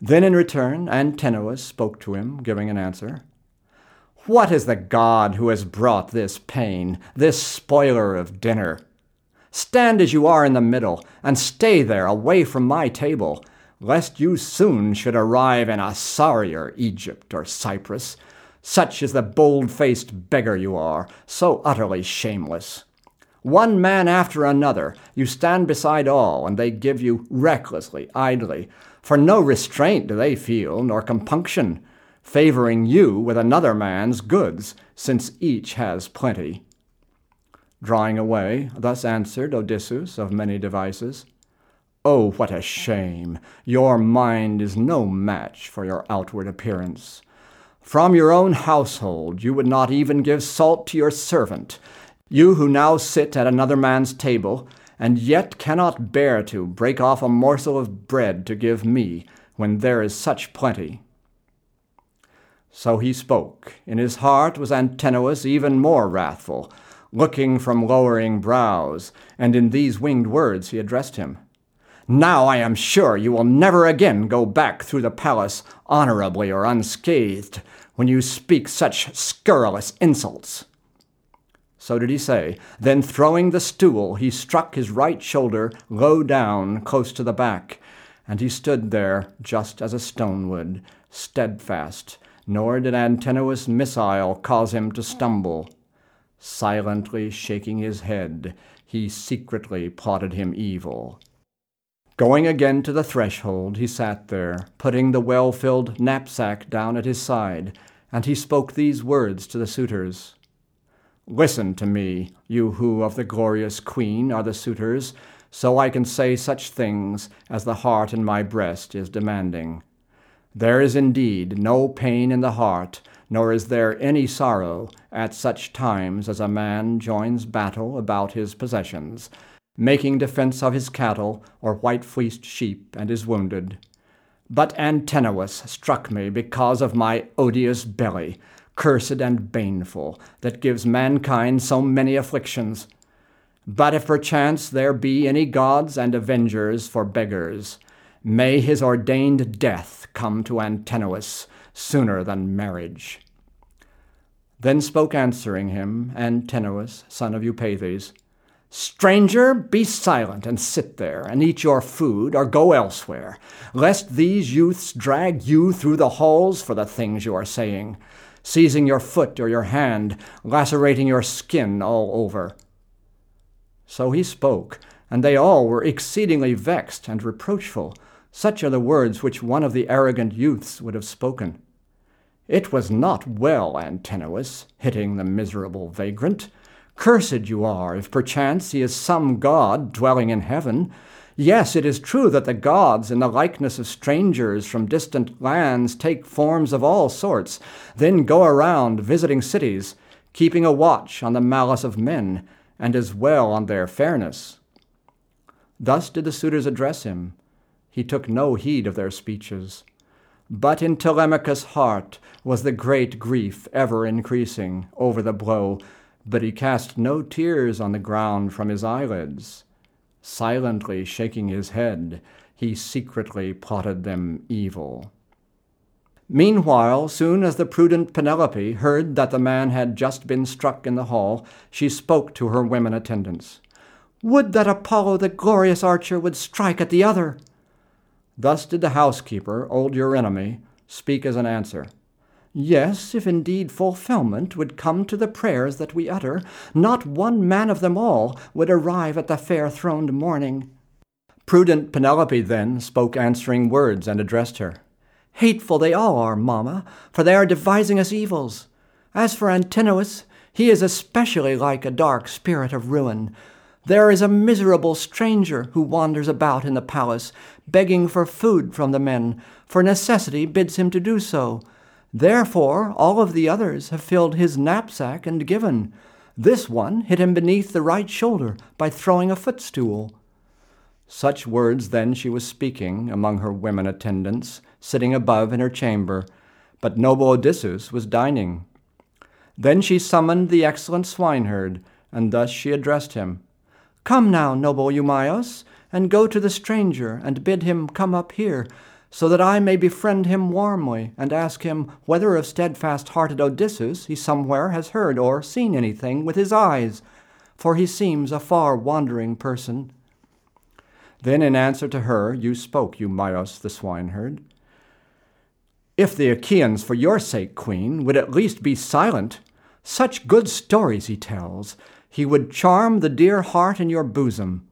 Then in return Antinous spoke to him, giving an answer. What is the god who has brought this pain, this spoiler of dinner? Stand as you are in the middle, and stay there away from my table, lest you soon should arrive in a sorrier Egypt or Cyprus. Such is the bold faced beggar you are, so utterly shameless. One man after another, you stand beside all, and they give you recklessly, idly, for no restraint do they feel, nor compunction, favoring you with another man's goods, since each has plenty. Drawing away, thus answered Odysseus of many devices. Oh, what a shame! Your mind is no match for your outward appearance. From your own household you would not even give salt to your servant, you who now sit at another man's table, and yet cannot bear to break off a morsel of bread to give me, when there is such plenty. So he spoke. In his heart was Antinous even more wrathful, looking from lowering brows, and in these winged words he addressed him. Now I am sure you will never again go back through the palace honorably or unscathed, when you speak such scurrilous insults. So did he say. Then, throwing the stool, he struck his right shoulder low down, close to the back, and he stood there just as a stone would, steadfast, nor did Antinous' missile cause him to stumble. Silently shaking his head, he secretly plotted him evil. Going again to the threshold, he sat there, putting the well filled knapsack down at his side, and he spoke these words to the suitors. Listen to me, you who of the glorious queen are the suitors, so I can say such things as the heart in my breast is demanding. There is indeed no pain in the heart, nor is there any sorrow at such times as a man joins battle about his possessions, making defense of his cattle or white fleeced sheep, and is wounded. But Antinous struck me because of my odious belly, cursed and baneful, that gives mankind so many afflictions. But if perchance there be any gods and avengers for beggars, may his ordained death come to Antinous sooner than marriage. Then spoke answering him Antinous, son of Eupeithes, Stranger, be silent and sit there and eat your food or go elsewhere, lest these youths drag you through the halls for the things you are saying seizing your foot or your hand, lacerating your skin all over. So he spoke, and they all were exceedingly vexed and reproachful. Such are the words which one of the arrogant youths would have spoken. It was not well, Antinous, hitting the miserable vagrant. Cursed you are, if perchance he is some god dwelling in heaven, Yes, it is true that the gods, in the likeness of strangers from distant lands, take forms of all sorts, then go around visiting cities, keeping a watch on the malice of men, and as well on their fairness. Thus did the suitors address him. He took no heed of their speeches. But in Telemachus' heart was the great grief ever increasing over the blow, but he cast no tears on the ground from his eyelids. Silently shaking his head, he secretly plotted them evil. Meanwhile, soon as the prudent Penelope heard that the man had just been struck in the hall, she spoke to her women attendants. Would that Apollo the glorious archer would strike at the other! Thus did the housekeeper, old Eurynome, speak as an answer. Yes, if indeed fulfillment would come to the prayers that we utter, not one man of them all would arrive at the fair throned morning. Prudent Penelope then spoke answering words and addressed her. Hateful they all are, mamma, for they are devising us evils. As for Antinous, he is especially like a dark spirit of ruin. There is a miserable stranger who wanders about in the palace, begging for food from the men, for necessity bids him to do so. Therefore, all of the others have filled his knapsack and given. This one hit him beneath the right shoulder by throwing a footstool. Such words then she was speaking among her women attendants, sitting above in her chamber, but noble Odysseus was dining. Then she summoned the excellent swineherd, and thus she addressed him Come now, noble Eumaeus, and go to the stranger, and bid him come up here so that I may befriend him warmly, and ask him whether of steadfast hearted Odysseus he somewhere has heard or seen anything with his eyes, for he seems a far wandering person. Then in answer to her you spoke, Eumaeus the swineherd. If the Achaeans, for your sake, queen, would at least be silent, such good stories he tells, he would charm the dear heart in your bosom.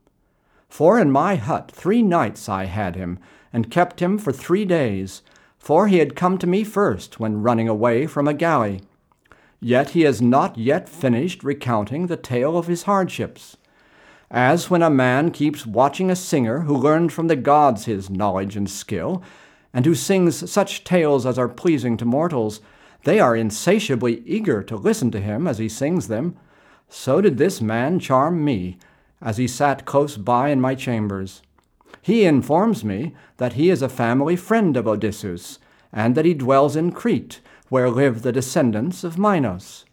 For in my hut three nights I had him, and kept him for three days, for he had come to me first when running away from a galley. Yet he has not yet finished recounting the tale of his hardships. As when a man keeps watching a singer who learned from the gods his knowledge and skill, and who sings such tales as are pleasing to mortals, they are insatiably eager to listen to him as he sings them. So did this man charm me, as he sat close by in my chambers. He informs me that he is a family friend of Odysseus, and that he dwells in Crete, where live the descendants of Minos.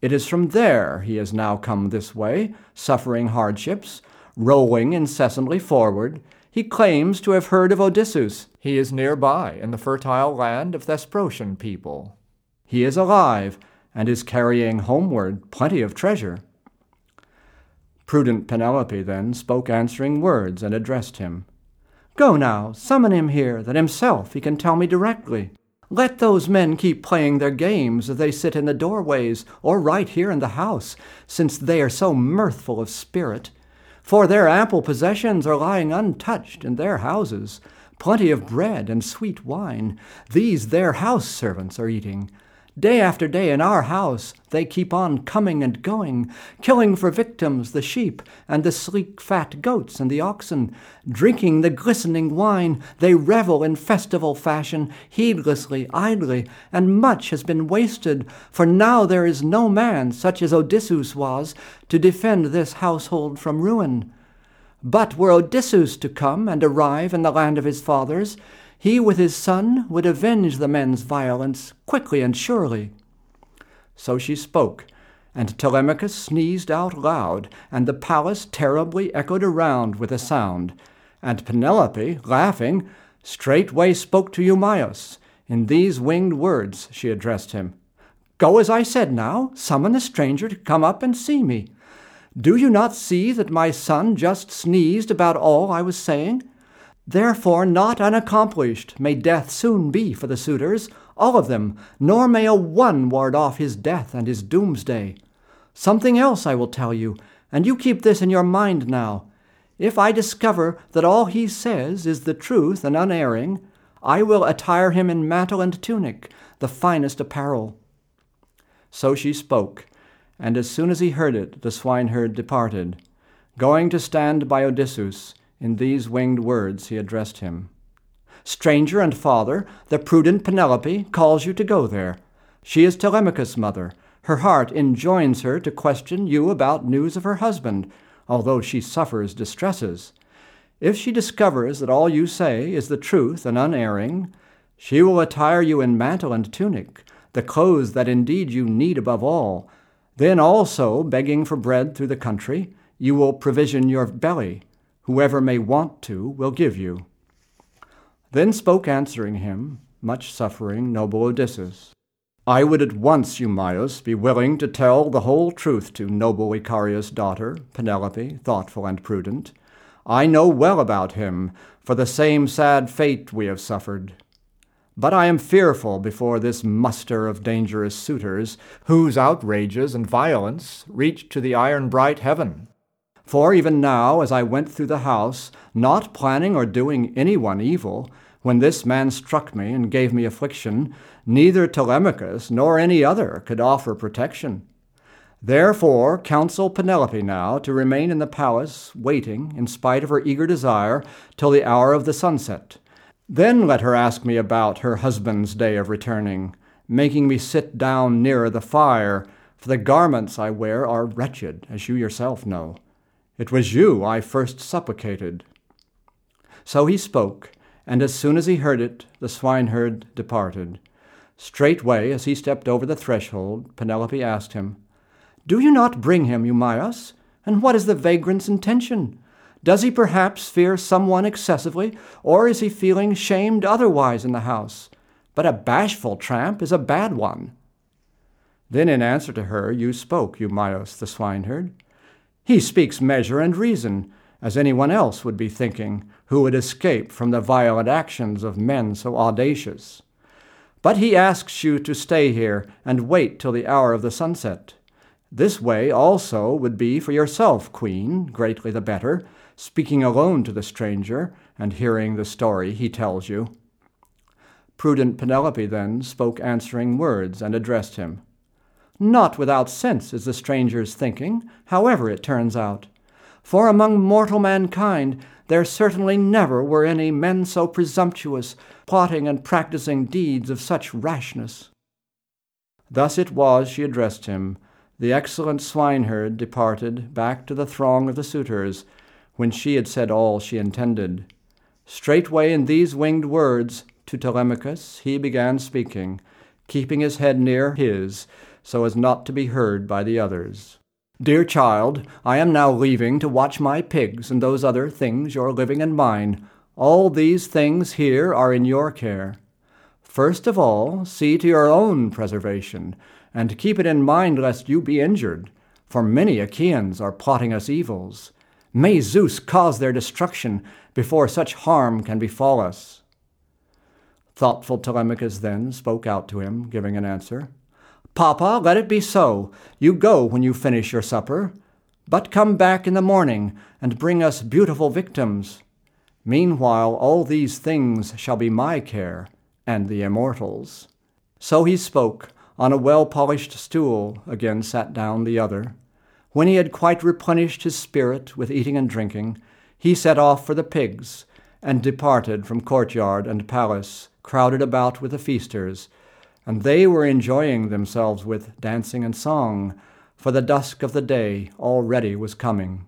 It is from there he has now come this way, suffering hardships, rolling incessantly forward, he claims to have heard of Odysseus. He is nearby in the fertile land of Thesprotian people. He is alive and is carrying homeward plenty of treasure. Prudent Penelope then spoke answering words and addressed him. Go now, summon him here, that himself he can tell me directly. Let those men keep playing their games as they sit in the doorways or right here in the house, since they are so mirthful of spirit for their ample possessions are lying untouched in their houses. Plenty of bread and sweet wine, these their house servants are eating. Day after day in our house they keep on coming and going, killing for victims the sheep and the sleek fat goats and the oxen. Drinking the glistening wine, they revel in festival fashion, heedlessly, idly, and much has been wasted, for now there is no man, such as Odysseus was, to defend this household from ruin. But were Odysseus to come and arrive in the land of his fathers, he with his son would avenge the men's violence quickly and surely. So she spoke, and Telemachus sneezed out loud, and the palace terribly echoed around with a sound. And Penelope, laughing, straightway spoke to Eumaeus. In these winged words she addressed him Go as I said now, summon the stranger to come up and see me. Do you not see that my son just sneezed about all I was saying? Therefore, not unaccomplished may death soon be for the suitors, all of them, nor may a one ward off his death and his doomsday. Something else I will tell you, and you keep this in your mind now. If I discover that all he says is the truth and unerring, I will attire him in mantle and tunic, the finest apparel. So she spoke, and as soon as he heard it, the swineherd departed, going to stand by Odysseus in these winged words he addressed him Stranger and father, the prudent Penelope calls you to go there. She is Telemachus' mother. Her heart enjoins her to question you about news of her husband, although she suffers distresses. If she discovers that all you say is the truth and unerring, she will attire you in mantle and tunic, the clothes that indeed you need above all. Then also, begging for bread through the country, you will provision your belly whoever may want to will give you. Then spoke answering him, much suffering, noble Odysseus. I would at once, Eumaeus, be willing to tell the whole truth to noble Icarius' daughter, Penelope, thoughtful and prudent. I know well about him, for the same sad fate we have suffered. But I am fearful before this muster of dangerous suitors, whose outrages and violence reach to the iron bright heaven. For even now, as I went through the house, not planning or doing any one evil, when this man struck me and gave me affliction, neither Telemachus nor any other could offer protection. Therefore, counsel Penelope now to remain in the palace, waiting, in spite of her eager desire, till the hour of the sunset. Then let her ask me about her husband's day of returning, making me sit down nearer the fire, for the garments I wear are wretched, as you yourself know. It was you I first supplicated. So he spoke, and as soon as he heard it, the swineherd departed. Straightway, as he stepped over the threshold, Penelope asked him, Do you not bring him, Eumaeus? And what is the vagrant's intention? Does he perhaps fear someone excessively, or is he feeling shamed otherwise in the house? But a bashful tramp is a bad one. Then in answer to her you spoke, Eumaeus the swineherd. He speaks measure and reason, as anyone else would be thinking, who would escape from the violent actions of men so audacious. But he asks you to stay here and wait till the hour of the sunset. This way also would be for yourself, queen, greatly the better, speaking alone to the stranger and hearing the story he tells you. Prudent Penelope then spoke answering words and addressed him. Not without sense is the stranger's thinking, however it turns out. For among mortal mankind there certainly never were any men so presumptuous, plotting and practicing deeds of such rashness. Thus it was she addressed him. The excellent swineherd departed back to the throng of the suitors, when she had said all she intended. Straightway in these winged words to Telemachus he began speaking, keeping his head near his, so as not to be heard by the others. Dear child, I am now leaving to watch my pigs and those other things your living and mine. All these things here are in your care. First of all, see to your own preservation, and keep it in mind lest you be injured, for many Achaeans are plotting us evils. May Zeus cause their destruction before such harm can befall us. Thoughtful Telemachus then spoke out to him, giving an answer. Papa, let it be so. You go when you finish your supper. But come back in the morning and bring us beautiful victims. Meanwhile, all these things shall be my care, and the immortals. So he spoke. On a well polished stool again sat down the other. When he had quite replenished his spirit with eating and drinking, he set off for the pigs, and departed from courtyard and palace, crowded about with the feasters and they were enjoying themselves with dancing and song, for the dusk of the day already was coming.